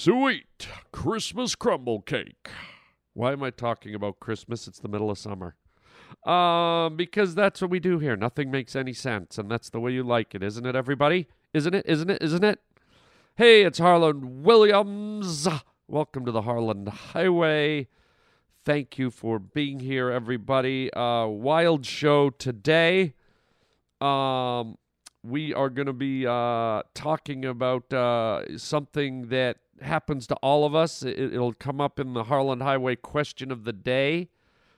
Sweet Christmas crumble cake. Why am I talking about Christmas? It's the middle of summer. Um, because that's what we do here. Nothing makes any sense, and that's the way you like it, isn't it, everybody? Isn't it? Isn't it? Isn't it? Hey, it's Harland Williams. Welcome to the Harland Highway. Thank you for being here, everybody. Uh, wild show today. Um, we are going to be uh, talking about uh, something that happens to all of us. It, it'll come up in the Harland Highway question of the day.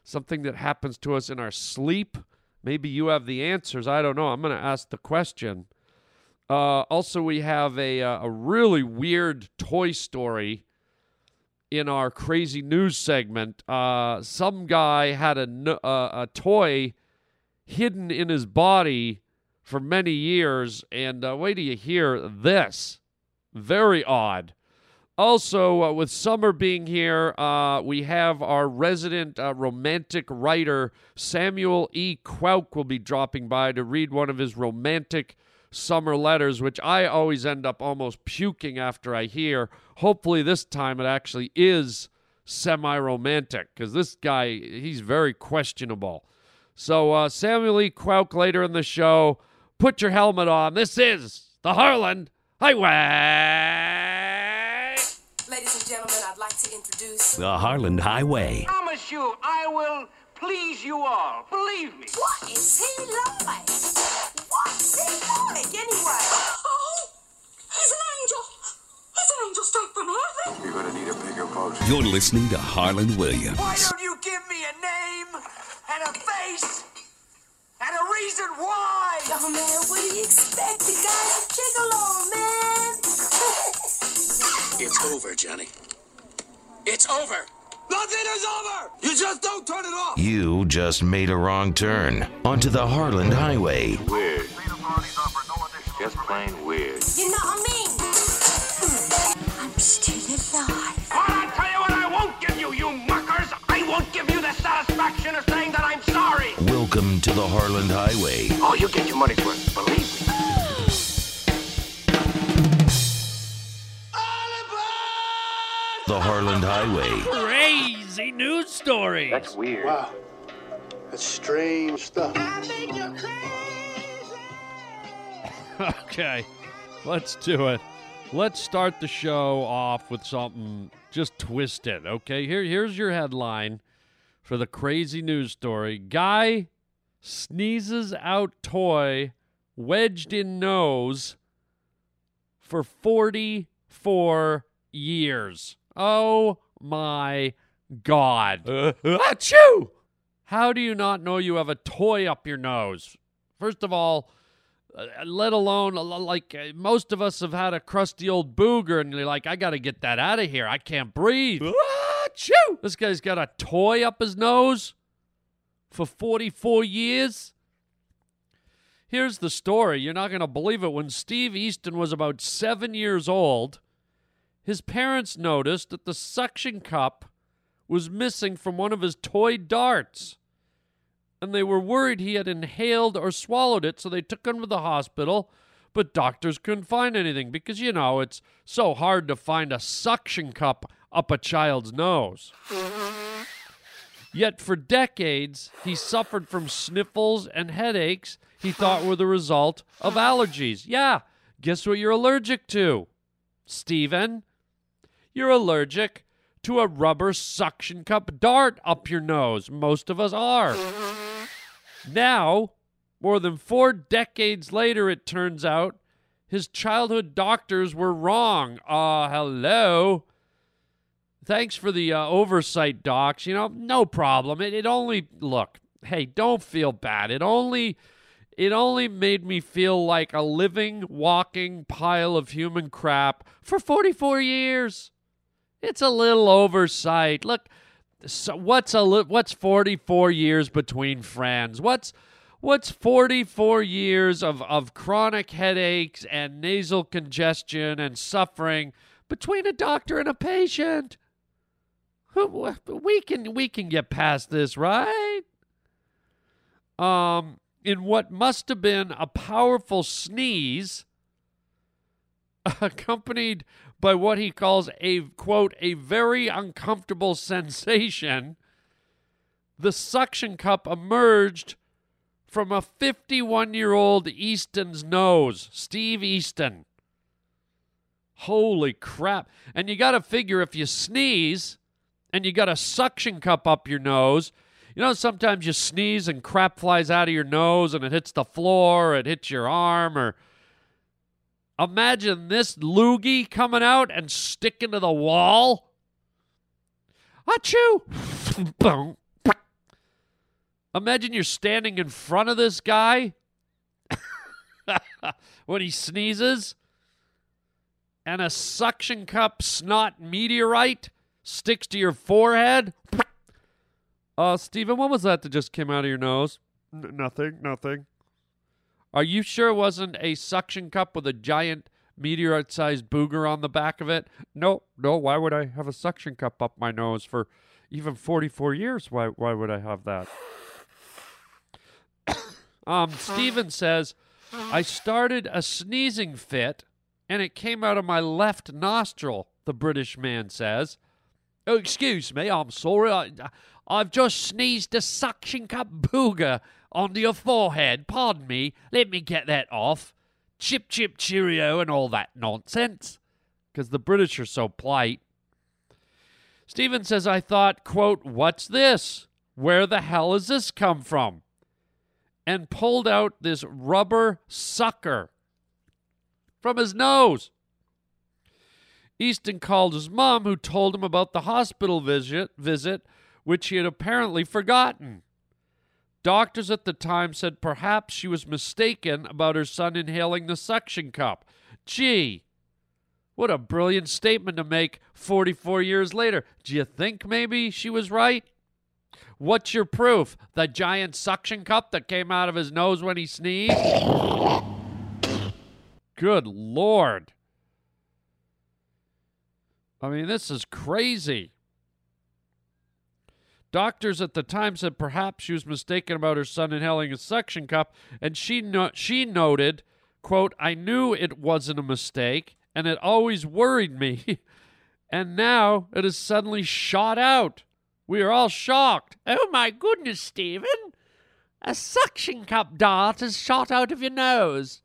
Something that happens to us in our sleep. Maybe you have the answers. I don't know. I'm going to ask the question. Uh, also, we have a, uh, a really weird toy story in our crazy news segment. Uh, some guy had a, n- uh, a toy hidden in his body for many years, and uh, wait till you hear this. Very odd. Also, uh, with summer being here, uh, we have our resident uh, romantic writer, Samuel E. Quoke, will be dropping by to read one of his romantic summer letters, which I always end up almost puking after I hear. Hopefully, this time it actually is semi romantic because this guy, he's very questionable. So, uh, Samuel E. Quoke later in the show, put your helmet on. This is the Harland Highway. Ladies and gentlemen, I'd like to introduce. The Harland Highway. I promise you, I will please you all. Believe me. What is he like? What's he like anyway? Oh, he's an angel. He's an angel straight from heaven. You're gonna need a bigger boat. You're listening to Harland Williams. Why don't you give me a name and a face and a reason why? Oh man, what do you expect? The guy's a gigolo, man. It's over, Johnny. It's over. Nothing is over. You just don't turn it off. You just made a wrong turn onto the Harland Highway. Weird. Just plain weird. you know what I mean? I'm still alive. Well, I'll tell you what I won't give you, you muckers. I won't give you the satisfaction of saying that I'm sorry. Welcome to the Harland Highway. Oh, you get your money's worth. The Harland Highway. Crazy news stories. That's weird. Wow. That's strange stuff. Okay, let's do it. Let's start the show off with something just twisted. Okay, here here's your headline for the crazy news story. Guy sneezes out toy wedged in nose for 44 years. Oh my god. Achoo! How do you not know you have a toy up your nose? First of all, uh, let alone uh, like uh, most of us have had a crusty old booger and you're like i gotta get that out of here i can't breathe Achoo! this guy's got a toy up his nose for 44 years here's the story you're not gonna believe it when steve easton was about seven years old his parents noticed that the suction cup was missing from one of his toy darts and they were worried he had inhaled or swallowed it, so they took him to the hospital. But doctors couldn't find anything because, you know, it's so hard to find a suction cup up a child's nose. Yet for decades, he suffered from sniffles and headaches he thought were the result of allergies. Yeah, guess what you're allergic to? Steven? You're allergic to a rubber suction cup dart up your nose. Most of us are. Now, more than four decades later, it turns out, his childhood doctors were wrong. Uh, hello. Thanks for the uh, oversight, docs. You know, no problem. It, it only, look, hey, don't feel bad. It only. It only made me feel like a living, walking pile of human crap for 44 years. It's a little oversight. Look, so what's a li- what's 44 years between friends? What's what's 44 years of, of chronic headaches and nasal congestion and suffering between a doctor and a patient? We can we can get past this, right? Um, in what must have been a powerful sneeze, accompanied by what he calls a quote, a very uncomfortable sensation, the suction cup emerged from a 51 year old Easton's nose, Steve Easton. Holy crap. And you got to figure if you sneeze and you got a suction cup up your nose, you know, sometimes you sneeze and crap flies out of your nose and it hits the floor, it hits your arm, or imagine this loogie coming out and sticking to the wall. Achoo! Imagine you're standing in front of this guy when he sneezes, and a suction cup snot meteorite sticks to your forehead. Uh, Steven, what was that that just came out of your nose? N- nothing, nothing. Are you sure it wasn't a suction cup with a giant meteorite sized booger on the back of it? No, no. Why would I have a suction cup up my nose for even 44 years? Why, why would I have that? um, Steven says, I started a sneezing fit and it came out of my left nostril, the British man says. Oh, excuse me, I'm sorry. I, I've just sneezed a suction cup booger onto your forehead. Pardon me. Let me get that off. Chip, chip, cheerio, and all that nonsense. Because the British are so polite. Stephen says, I thought, quote, what's this? Where the hell has this come from? And pulled out this rubber sucker from his nose. Easton called his mom, who told him about the hospital visit, visit, which he had apparently forgotten. Doctors at the time said perhaps she was mistaken about her son inhaling the suction cup. Gee, what a brilliant statement to make 44 years later. Do you think maybe she was right? What's your proof? The giant suction cup that came out of his nose when he sneezed? Good Lord. I mean, this is crazy. Doctors at the time said perhaps she was mistaken about her son inhaling a suction cup, and she no- she noted, "quote I knew it wasn't a mistake, and it always worried me, and now it has suddenly shot out. We are all shocked. Oh my goodness, Stephen! A suction cup dart has shot out of your nose.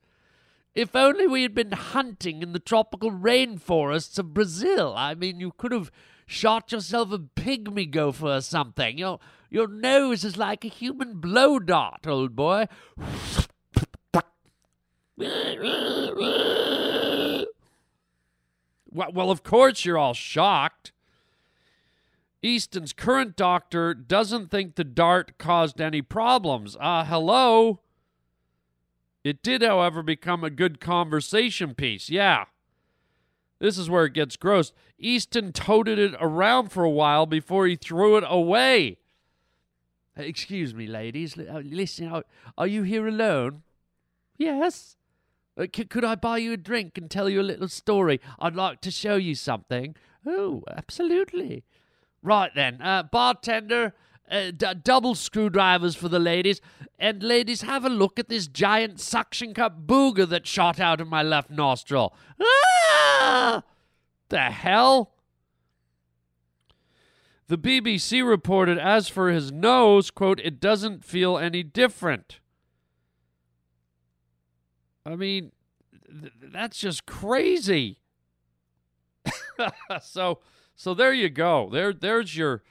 If only we had been hunting in the tropical rainforests of Brazil. I mean, you could have shot yourself a pygmy gopher or something. Your, your nose is like a human blow dart, old boy. Well, of course you're all shocked. Easton's current doctor doesn't think the dart caused any problems. Ah, uh, hello? It did, however, become a good conversation piece. Yeah. This is where it gets gross. Easton toted it around for a while before he threw it away. Excuse me, ladies. Listen, are you here alone? Yes. Uh, could I buy you a drink and tell you a little story? I'd like to show you something. Oh, absolutely. Right then, uh, bartender, uh, d- double screwdrivers for the ladies. And ladies, have a look at this giant suction cup booger that shot out of my left nostril. Ah! The hell? The BBC reported, as for his nose, quote, it doesn't feel any different. I mean, th- that's just crazy. so, so there you go. There, there's your,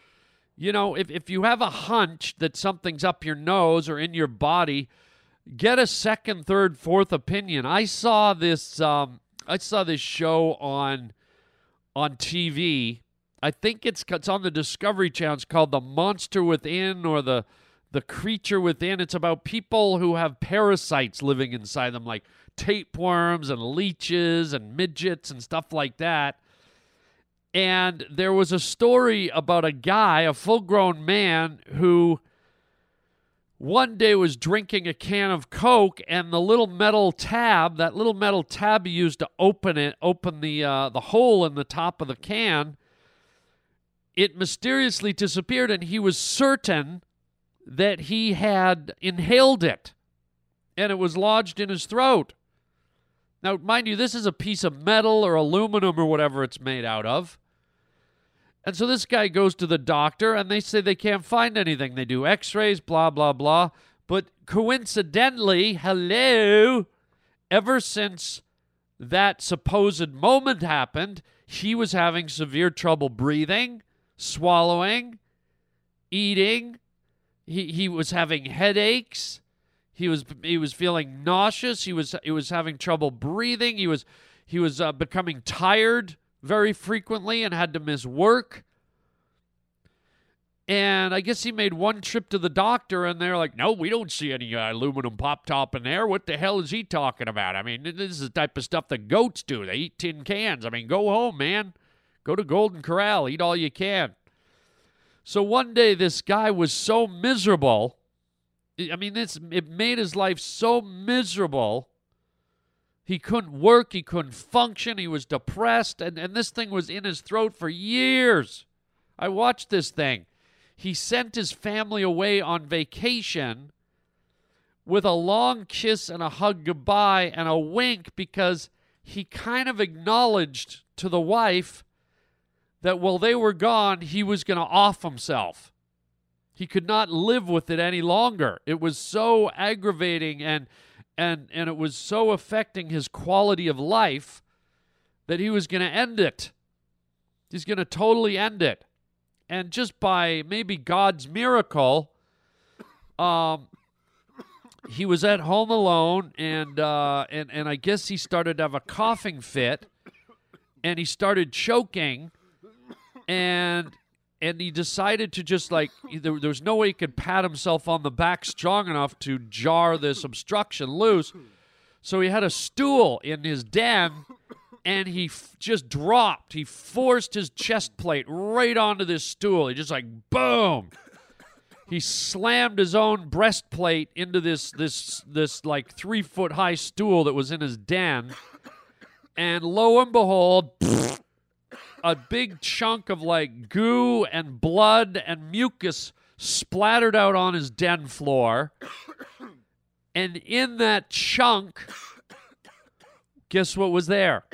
you know, if if you have a hunch that something's up your nose or in your body, get a second, third, fourth opinion. I saw this. Um, I saw this show on on TV. I think it's it's on the Discovery Channel. It's called The Monster Within or the the creature within. It's about people who have parasites living inside them, like tapeworms and leeches and midgets and stuff like that. And there was a story about a guy, a full grown man, who one day was drinking a can of Coke, and the little metal tab, that little metal tab you used to open it, open the uh, the hole in the top of the can, it mysteriously disappeared, and he was certain that he had inhaled it, and it was lodged in his throat. Now, mind you, this is a piece of metal or aluminum or whatever it's made out of. And so this guy goes to the doctor and they say they can't find anything. They do x rays, blah, blah, blah. But coincidentally, hello, ever since that supposed moment happened, he was having severe trouble breathing, swallowing, eating. He, he was having headaches. He was he was feeling nauseous. He was he was having trouble breathing. He was he was uh, becoming tired very frequently and had to miss work. And I guess he made one trip to the doctor, and they're like, "No, we don't see any uh, aluminum pop top in there. What the hell is he talking about? I mean, this is the type of stuff that goats do. They eat tin cans. I mean, go home, man. Go to Golden Corral, eat all you can." So one day, this guy was so miserable. I mean, this it made his life so miserable. He couldn't work. He couldn't function. He was depressed, and and this thing was in his throat for years. I watched this thing he sent his family away on vacation with a long kiss and a hug goodbye and a wink because he kind of acknowledged to the wife that while they were gone, he was going to off himself. He could not live with it any longer. It was so aggravating and and and it was so affecting his quality of life that he was going to end it. He's going to totally end it and just by maybe God's miracle, um, he was at home alone, and uh, and and I guess he started to have a coughing fit, and he started choking, and and he decided to just like there, there was no way he could pat himself on the back strong enough to jar this obstruction loose, so he had a stool in his den and he f- just dropped. He forced his chest plate right onto this stool. He just like boom. He slammed his own breastplate into this this this like three foot high stool that was in his den, and lo and behold, a big chunk of like goo and blood and mucus splattered out on his den floor, and in that chunk, guess what was there?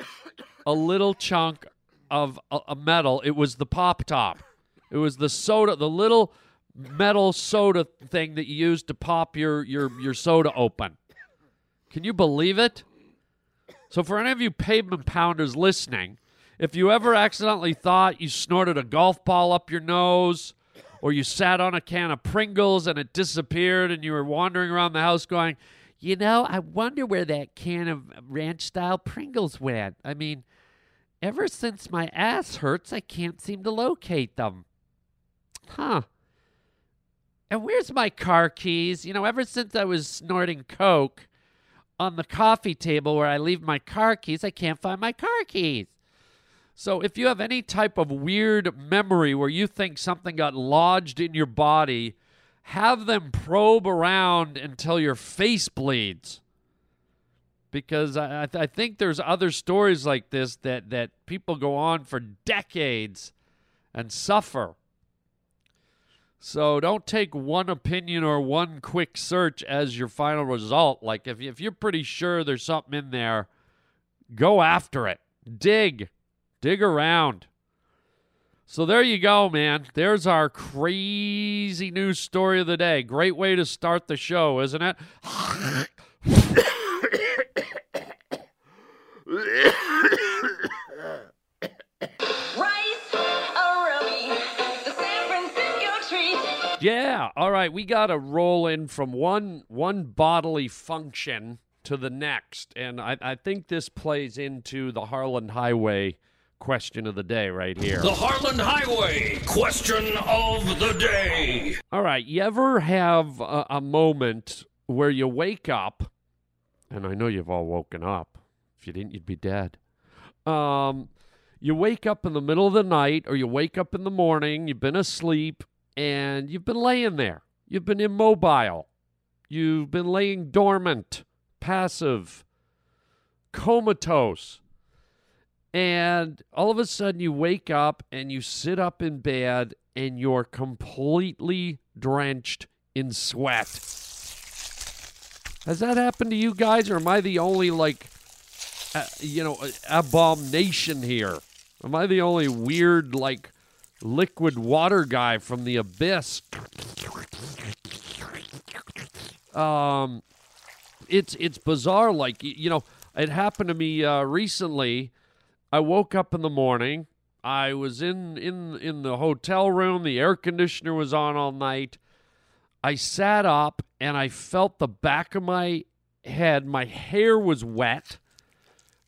a little chunk of a, a metal. It was the pop top. It was the soda, the little metal soda thing that you use to pop your your your soda open. Can you believe it? So for any of you pavement pounders listening, if you ever accidentally thought you snorted a golf ball up your nose or you sat on a can of Pringles and it disappeared and you were wandering around the house going, "You know, I wonder where that can of ranch style Pringles went." I mean, Ever since my ass hurts, I can't seem to locate them. Huh. And where's my car keys? You know, ever since I was snorting coke on the coffee table where I leave my car keys, I can't find my car keys. So if you have any type of weird memory where you think something got lodged in your body, have them probe around until your face bleeds because I, I think there's other stories like this that, that people go on for decades and suffer. So don't take one opinion or one quick search as your final result. Like if, if you're pretty sure there's something in there, go after it. Dig. Dig around. So there you go, man. There's our crazy news story of the day. Great way to start the show, isn't it? Yeah. All right. We got to roll in from one one bodily function to the next, and I, I think this plays into the Harland Highway question of the day right here. The Harland Highway question of the day. All right. You ever have a, a moment where you wake up, and I know you've all woken up. If you didn't, you'd be dead. Um, you wake up in the middle of the night, or you wake up in the morning. You've been asleep and you've been laying there. You've been immobile. You've been laying dormant, passive, comatose. And all of a sudden you wake up and you sit up in bed and you're completely drenched in sweat. Has that happened to you guys or am I the only like uh, you know, abomination here? Am I the only weird, like, liquid water guy from the abyss? Um, it's it's bizarre. Like you know, it happened to me uh, recently. I woke up in the morning. I was in in in the hotel room. The air conditioner was on all night. I sat up and I felt the back of my head. My hair was wet.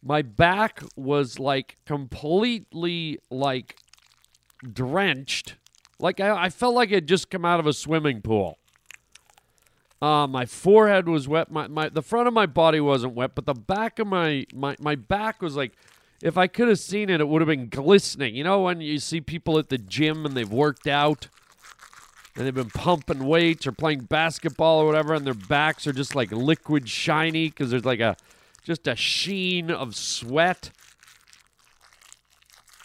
My back was like completely like drenched. Like I, I felt like I'd just come out of a swimming pool. Uh, my forehead was wet. My, my the front of my body wasn't wet, but the back of my my, my back was like if I could have seen it, it would have been glistening. You know when you see people at the gym and they've worked out and they've been pumping weights or playing basketball or whatever, and their backs are just like liquid shiny because there's like a just a sheen of sweat.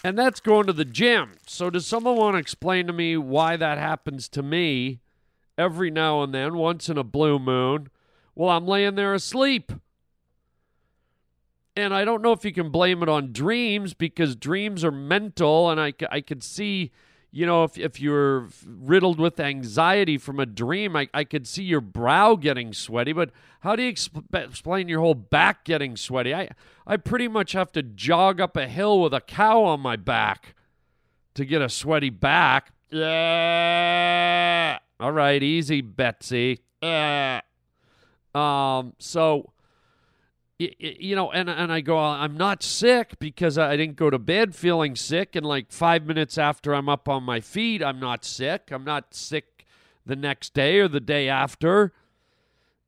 And that's going to the gym. So does someone want to explain to me why that happens to me every now and then, once in a blue moon? Well, I'm laying there asleep. And I don't know if you can blame it on dreams because dreams are mental, and I, I could see, you know, if, if you're riddled with anxiety from a dream, I, I could see your brow getting sweaty. But how do you exp- explain your whole back getting sweaty? I, I pretty much have to jog up a hill with a cow on my back to get a sweaty back. Yeah. All right, easy, Betsy. Yeah. Um, so you know, and and I go, I'm not sick because I didn't go to bed feeling sick, and like five minutes after I'm up on my feet, I'm not sick. I'm not sick the next day or the day after.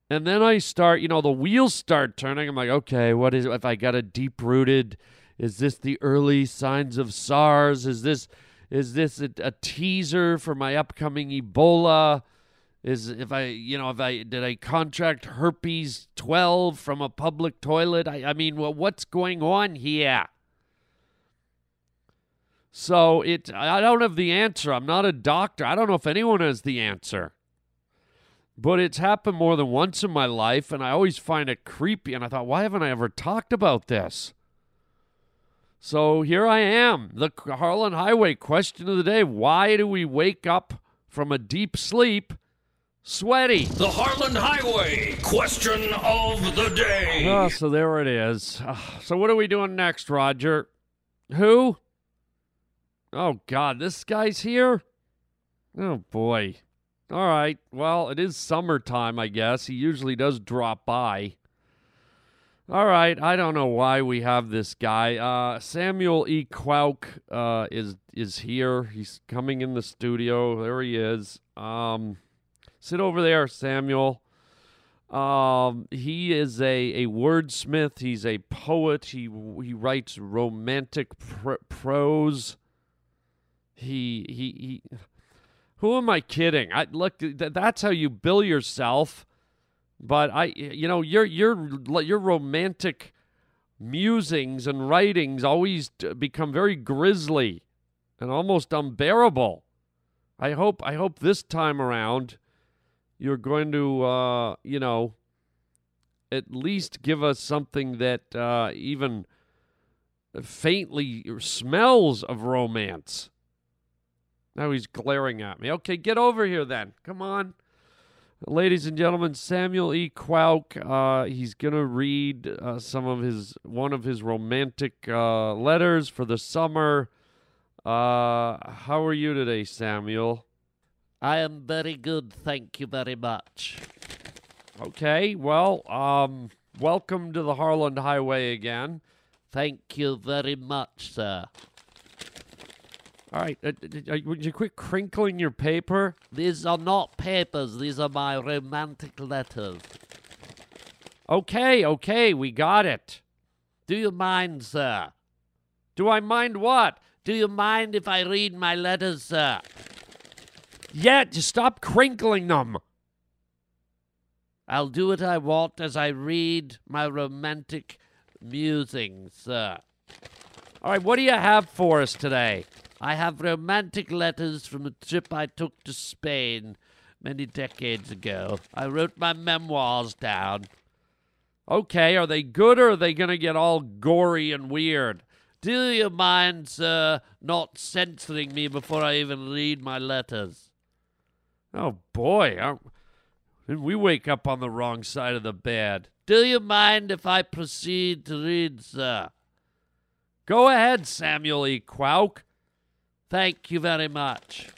And then I start, you know, the wheels start turning. I'm like, okay, what is if I got a deep rooted? Is this the early signs of SARS? Is this is this a, a teaser for my upcoming Ebola? Is if I, you know, if I did I contract herpes 12 from a public toilet? I, I mean, well, what's going on here? So it, I don't have the answer. I'm not a doctor. I don't know if anyone has the answer. But it's happened more than once in my life, and I always find it creepy. And I thought, why haven't I ever talked about this? So here I am, the Harland Highway question of the day. Why do we wake up from a deep sleep sweaty? The Harland Highway question of the day. Oh, so there it is. Ah, So what are we doing next, Roger? Who? Oh God, this guy's here. Oh boy. All right. Well, it is summertime, I guess. He usually does drop by. All right. I don't know why we have this guy. Uh, Samuel E. Quoke uh, is is here. He's coming in the studio. There he is. Um, sit over there, Samuel. Um, he is a, a wordsmith. He's a poet. He he writes romantic pr- prose. He he he. Who am I kidding? I look. Th- that's how you bill yourself. But I, you know, your your your romantic musings and writings always become very grisly and almost unbearable. I hope I hope this time around you're going to, uh, you know, at least give us something that uh, even faintly smells of romance. Now he's glaring at me. Okay, get over here then. Come on. Ladies and gentlemen, Samuel E. Quoke. Uh, he's gonna read uh, some of his one of his romantic uh, letters for the summer. Uh, how are you today, Samuel? I am very good, thank you very much. Okay, well, um, welcome to the Harland Highway again. Thank you very much, sir. All right, uh, uh, would you quit crinkling your paper? These are not papers, these are my romantic letters. Okay, okay, we got it. Do you mind, sir? Do I mind what? Do you mind if I read my letters, sir? Yeah, just stop crinkling them. I'll do what I want as I read my romantic musings, sir. All right, what do you have for us today? I have romantic letters from a trip I took to Spain many decades ago. I wrote my memoirs down. Okay, are they good or are they going to get all gory and weird? Do you mind, sir, not censoring me before I even read my letters? Oh boy, did we wake up on the wrong side of the bed? Do you mind if I proceed to read, sir? Go ahead, Samuel E. Quoke. Thank you very much.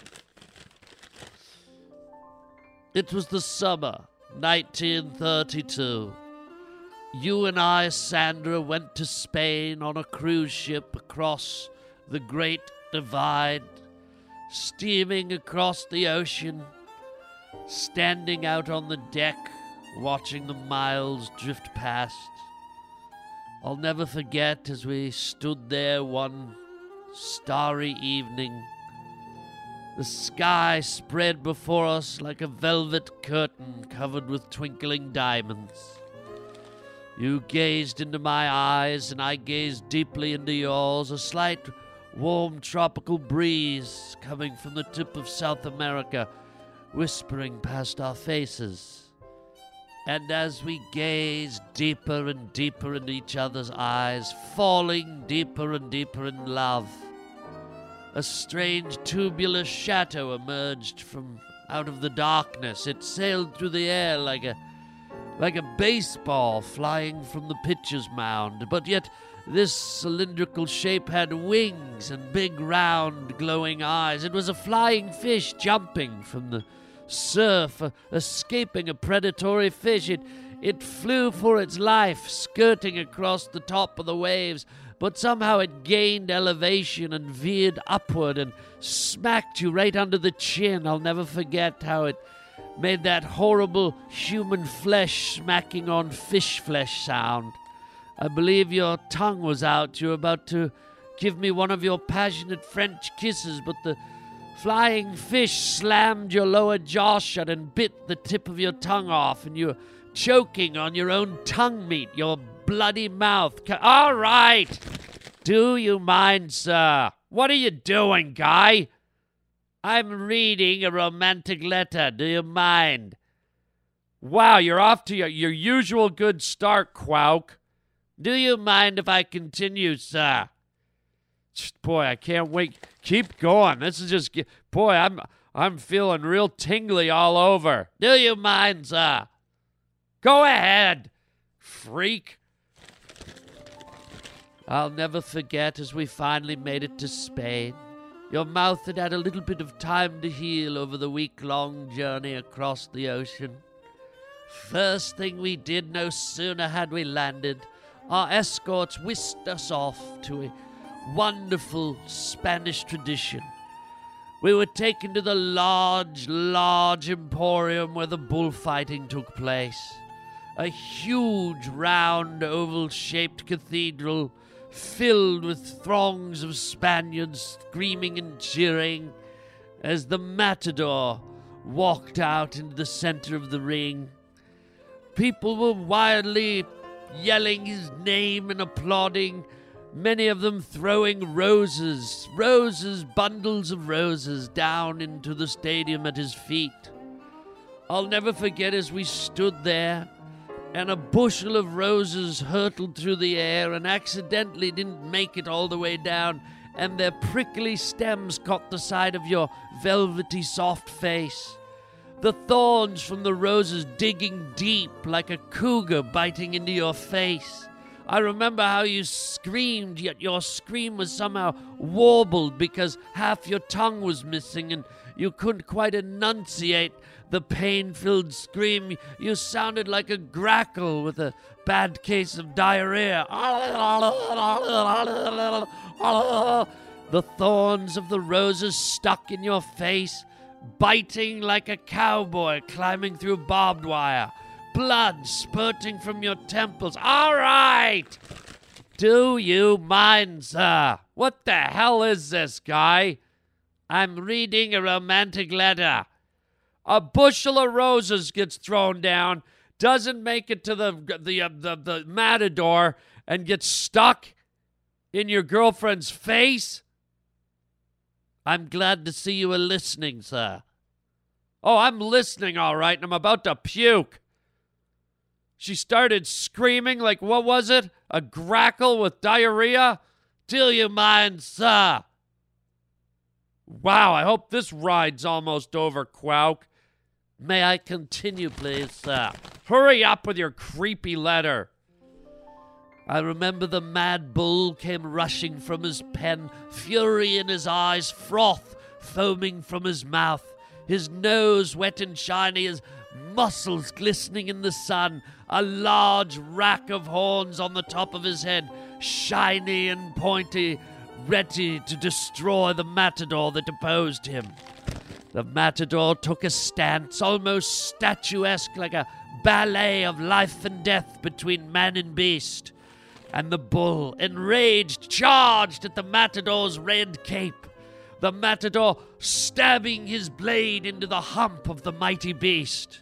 It was the summer, 1932. You and I, Sandra, went to Spain on a cruise ship across the Great Divide, steaming across the ocean, standing out on the deck, watching the miles drift past. I'll never forget as we stood there one starry evening. The sky spread before us like a velvet curtain covered with twinkling diamonds. You gazed into my eyes, and I gazed deeply into yours, a slight warm tropical breeze coming from the tip of South America, whispering past our faces. And as we gazed deeper and deeper into each other's eyes, falling deeper and deeper in love, a strange tubular shadow emerged from out of the darkness. It sailed through the air like a like a baseball flying from the pitcher's mound, but yet this cylindrical shape had wings and big round glowing eyes. It was a flying fish jumping from the surf, escaping a predatory fish. It it flew for its life, skirting across the top of the waves, but somehow it gained elevation and veered upward and smacked you right under the chin. I'll never forget how it made that horrible human flesh smacking on fish flesh sound. I believe your tongue was out. You were about to give me one of your passionate French kisses, but the flying fish slammed your lower jaw shut and bit the tip of your tongue off, and you're choking on your own tongue meat, your bloody mouth. Ca- All right! Do you mind, sir? What are you doing, guy? I'm reading a romantic letter. Do you mind? Wow, you're off to your, your usual good start, Quoke. Do you mind if I continue, sir? Boy, I can't wait. Keep going. This is just boy, I'm I'm feeling real tingly all over. Do you mind, sir? Go ahead, freak. I'll never forget as we finally made it to Spain. Your mouth had had a little bit of time to heal over the week long journey across the ocean. First thing we did, no sooner had we landed, our escorts whisked us off to a wonderful Spanish tradition. We were taken to the large, large emporium where the bullfighting took place. A huge, round, oval shaped cathedral filled with throngs of Spaniards screaming and cheering as the matador walked out into the center of the ring. People were wildly yelling his name and applauding, many of them throwing roses, roses, bundles of roses down into the stadium at his feet. I'll never forget as we stood there and a bushel of roses hurtled through the air and accidentally didn't make it all the way down, and their prickly stems caught the side of your velvety soft face. The thorns from the roses digging deep like a cougar biting into your face. I remember how you screamed, yet your scream was somehow warbled because half your tongue was missing and you couldn't quite enunciate the pain filled scream. You sounded like a grackle with a bad case of diarrhea. The thorns of the roses stuck in your face, biting like a cowboy climbing through barbed wire. Blood spurting from your temples. All right! Do you mind, sir? What the hell is this, guy? I'm reading a romantic letter. A bushel of roses gets thrown down, doesn't make it to the the uh, the, the matador, and gets stuck in your girlfriend's face. I'm glad to see you are listening, sir. Oh, I'm listening, all right, and I'm about to puke. She started screaming like, what was it? A grackle with diarrhea? Do you mind, sir? Wow, I hope this ride's almost over, Quoke. May I continue, please, sir? Hurry up with your creepy letter. I remember the mad bull came rushing from his pen, fury in his eyes, froth foaming from his mouth, his nose wet and shiny, his muscles glistening in the sun, a large rack of horns on the top of his head, shiny and pointy, ready to destroy the matador that opposed him. The matador took a stance almost statuesque, like a ballet of life and death between man and beast. And the bull, enraged, charged at the matador's red cape. The matador stabbing his blade into the hump of the mighty beast.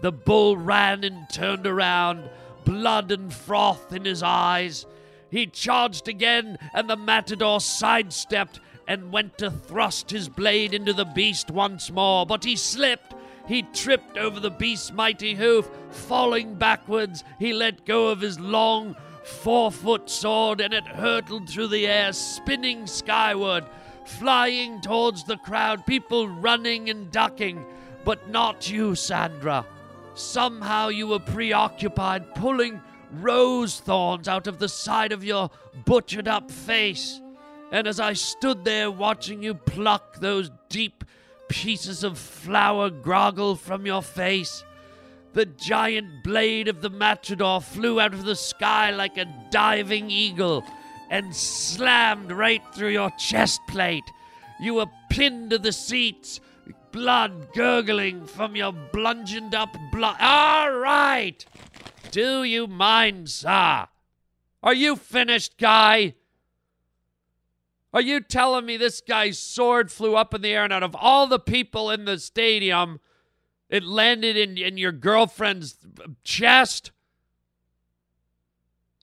The bull ran and turned around, blood and froth in his eyes. He charged again, and the matador sidestepped and went to thrust his blade into the beast once more, but he slipped. He tripped over the beast's mighty hoof. Falling backwards, he let go of his long, four foot sword, and it hurtled through the air, spinning skyward, flying towards the crowd, people running and ducking. But not you, Sandra. Somehow you were preoccupied pulling rose thorns out of the side of your butchered up face. And as I stood there watching you pluck those deep pieces of flower groggle from your face, the giant blade of the matador flew out of the sky like a diving eagle and slammed right through your chest plate. You were pinned to the seats, blood gurgling from your bludgeoned up blood. All right! Do you mind, sir? Are you finished, guy? Are you telling me this guy's sword flew up in the air and out of all the people in the stadium, it landed in, in your girlfriend's chest?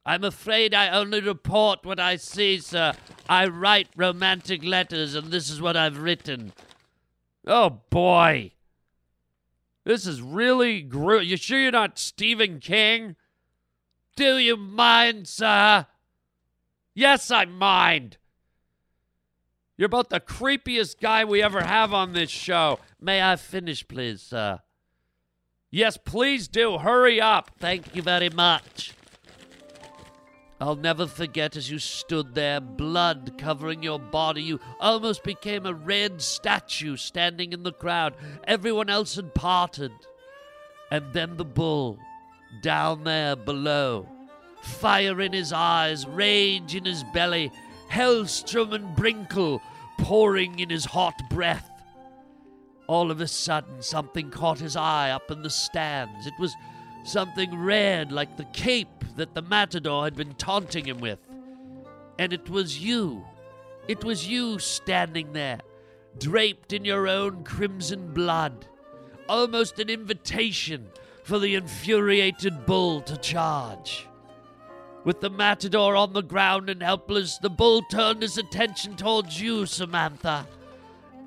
I'm afraid I only report what I see, sir. I write romantic letters, and this is what I've written. Oh, boy. This is really gru- You sure you're not Stephen King? Do you mind, sir? Yes, I mind. You're about the creepiest guy we ever have on this show. May I finish, please, sir? Yes, please do. Hurry up. Thank you very much. I'll never forget as you stood there, blood covering your body. You almost became a red statue standing in the crowd. Everyone else had parted. And then the bull, down there below, fire in his eyes, rage in his belly, Hellstrom and Brinkle pouring in his hot breath. All of a sudden, something caught his eye up in the stands. It was something red like the cape that the matador had been taunting him with. And it was you. It was you standing there, draped in your own crimson blood. Almost an invitation for the infuriated bull to charge. With the matador on the ground and helpless, the bull turned his attention towards you, Samantha.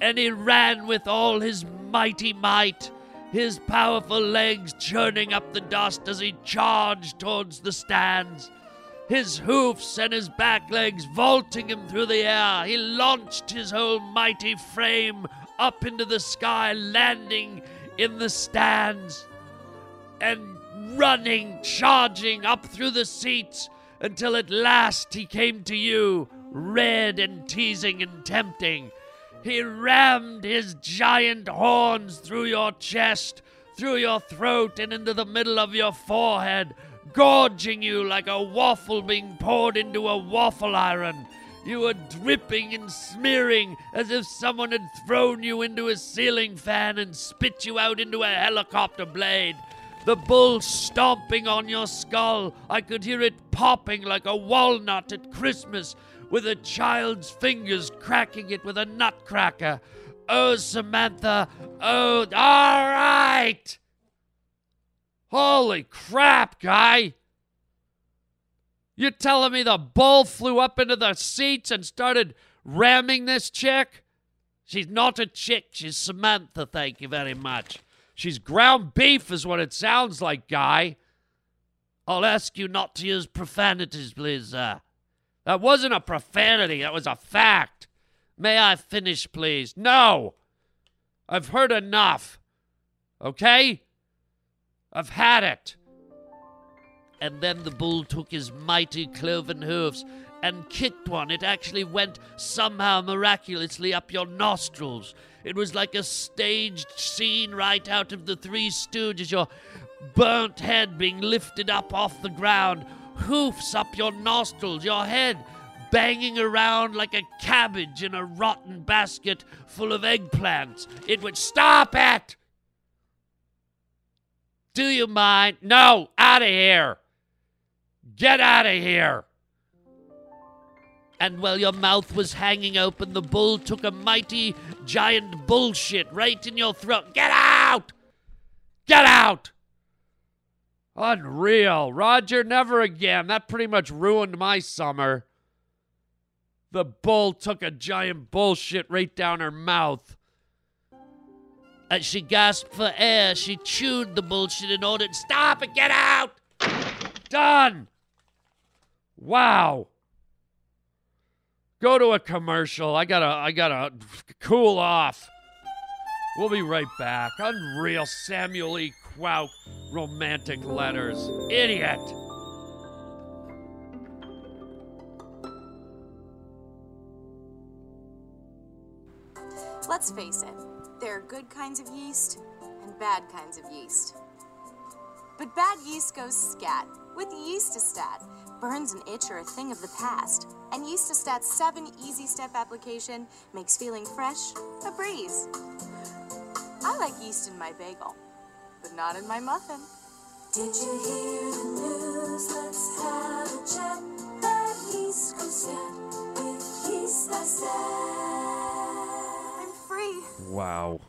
And he ran with all his mighty might, his powerful legs churning up the dust as he charged towards the stands. His hoofs and his back legs vaulting him through the air, he launched his whole mighty frame up into the sky, landing in the stands. And running, charging up through the seats until at last he came to you, red and teasing and tempting. He rammed his giant horns through your chest, through your throat, and into the middle of your forehead, gorging you like a waffle being poured into a waffle iron. You were dripping and smearing as if someone had thrown you into a ceiling fan and spit you out into a helicopter blade the bull stomping on your skull. I could hear it popping like a walnut at Christmas, with a child's fingers cracking it with a nutcracker. Oh, Samantha, oh, all right. Holy crap, guy. You're telling me the bull flew up into the seats and started ramming this chick? She's not a chick, she's Samantha, thank you very much. She's ground beef, is what it sounds like, guy. I'll ask you not to use profanities, please, sir. That wasn't a profanity, that was a fact. May I finish, please? No! I've heard enough. Okay? I've had it. And then the bull took his mighty cloven hoofs and kicked one. It actually went somehow miraculously up your nostrils. It was like a staged scene right out of the Three Stooges, your burnt head being lifted up off the ground, hoofs up your nostrils, your head banging around like a cabbage in a rotten basket full of eggplants. It would stop it! Do you mind? No, out of here! Get out of here! And while your mouth was hanging open, the bull took a mighty giant bullshit right in your throat. Get out! Get out! Unreal. Roger, never again. That pretty much ruined my summer. The bull took a giant bullshit right down her mouth. As she gasped for air, she chewed the bullshit and ordered, Stop it, get out! Done. Wow. Go to a commercial. I gotta I gotta cool off. We'll be right back. Unreal Samuel E. Quoke romantic letters. Idiot. Let's face it, there are good kinds of yeast and bad kinds of yeast. But bad yeast goes scat with Yeastastat. Burns an itch or a thing of the past, and Yeastastat's 7 easy step application makes feeling fresh a breeze. I like yeast in my bagel, but not in my muffin. Did you hear the news? Let's have a chat. Bad yeast goes scat with Yeastastat. I'm free. Wow.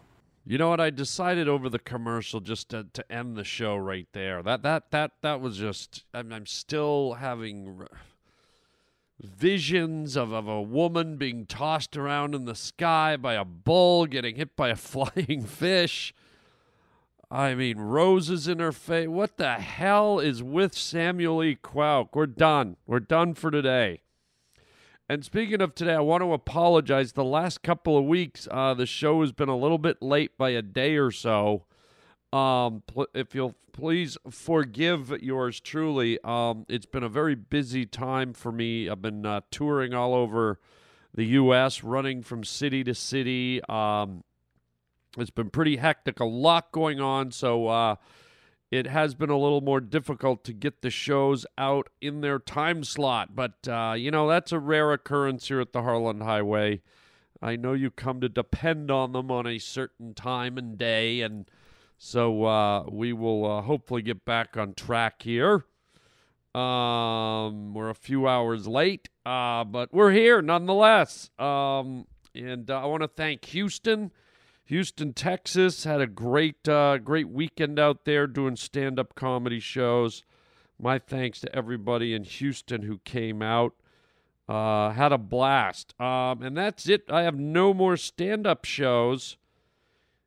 You know what? I decided over the commercial just to, to end the show right there. That that that that was just. I'm, I'm still having r- visions of, of a woman being tossed around in the sky by a bull, getting hit by a flying fish. I mean, roses in her face. What the hell is with Samuel E. Quoke? We're done. We're done for today. And speaking of today, I want to apologize. The last couple of weeks, uh, the show has been a little bit late by a day or so. Um, pl- if you'll please forgive yours truly. Um, it's been a very busy time for me. I've been uh, touring all over the U.S., running from city to city. Um, it's been pretty hectic, a lot going on. So, uh, it has been a little more difficult to get the shows out in their time slot. But, uh, you know, that's a rare occurrence here at the Harland Highway. I know you come to depend on them on a certain time and day. And so uh, we will uh, hopefully get back on track here. Um, we're a few hours late, uh, but we're here nonetheless. Um, and uh, I want to thank Houston. Houston, Texas had a great, uh, great weekend out there doing stand-up comedy shows. My thanks to everybody in Houston who came out. Uh, had a blast. Um, and that's it. I have no more stand-up shows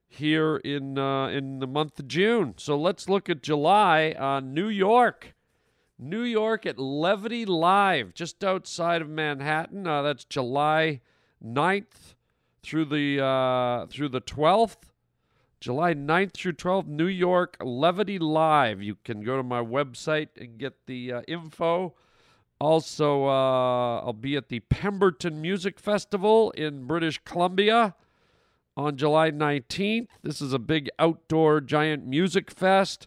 here in uh, in the month of June. So let's look at July. Uh, New York, New York at Levity Live, just outside of Manhattan. Uh, that's July 9th through the uh, through the 12th. July 9th through 12th, New York Levity Live. You can go to my website and get the uh, info. Also, uh, I'll be at the Pemberton Music Festival in British Columbia on July 19th. This is a big outdoor giant music fest.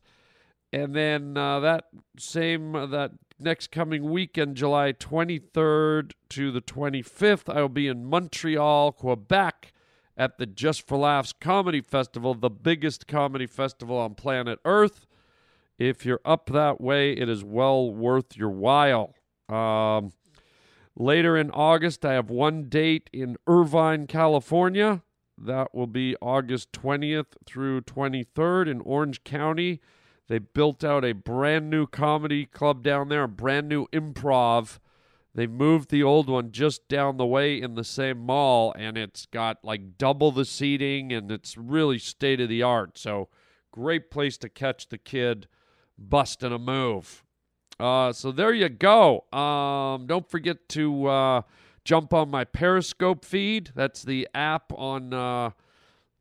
And then uh, that same, uh, that next coming weekend, July 23rd to the 25th, I will be in Montreal, Quebec at the Just for Laughs Comedy Festival, the biggest comedy festival on planet Earth. If you're up that way, it is well worth your while. Um, later in August, I have one date in Irvine, California. That will be August 20th through 23rd in Orange County. They built out a brand new comedy club down there, a brand new improv. They moved the old one just down the way in the same mall, and it's got like double the seating, and it's really state of the art. So, great place to catch the kid busting a move. Uh, so there you go. Um, don't forget to uh, jump on my Periscope feed. That's the app on uh,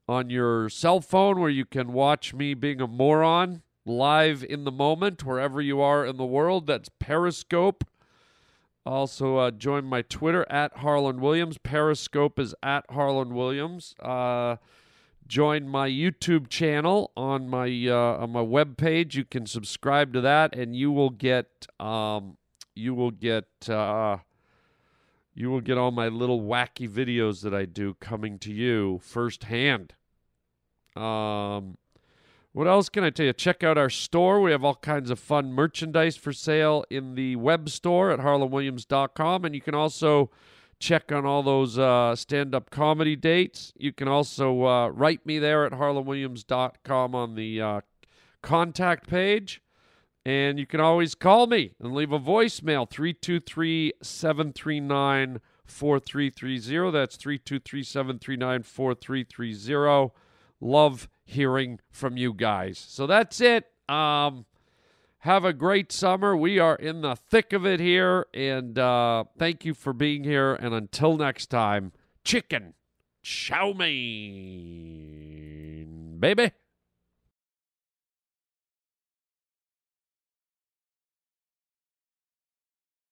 on your cell phone where you can watch me being a moron live in the moment wherever you are in the world. That's Periscope. Also, uh, join my Twitter at Harland Williams. Periscope is at Harland Williams. Uh, join my YouTube channel on my uh, on my web page. You can subscribe to that, and you will get um, you will get uh, you will get all my little wacky videos that I do coming to you firsthand. Um, what else can I tell you? Check out our store. We have all kinds of fun merchandise for sale in the web store at harlandwilliams.com. And you can also check on all those uh, stand up comedy dates. You can also uh, write me there at harlandwilliams.com on the uh, contact page. And you can always call me and leave a voicemail 323 739 4330. That's 323 739 4330. Love hearing from you guys. So that's it. Um, have a great summer. We are in the thick of it here. And uh, thank you for being here. And until next time, chicken chow mein, baby.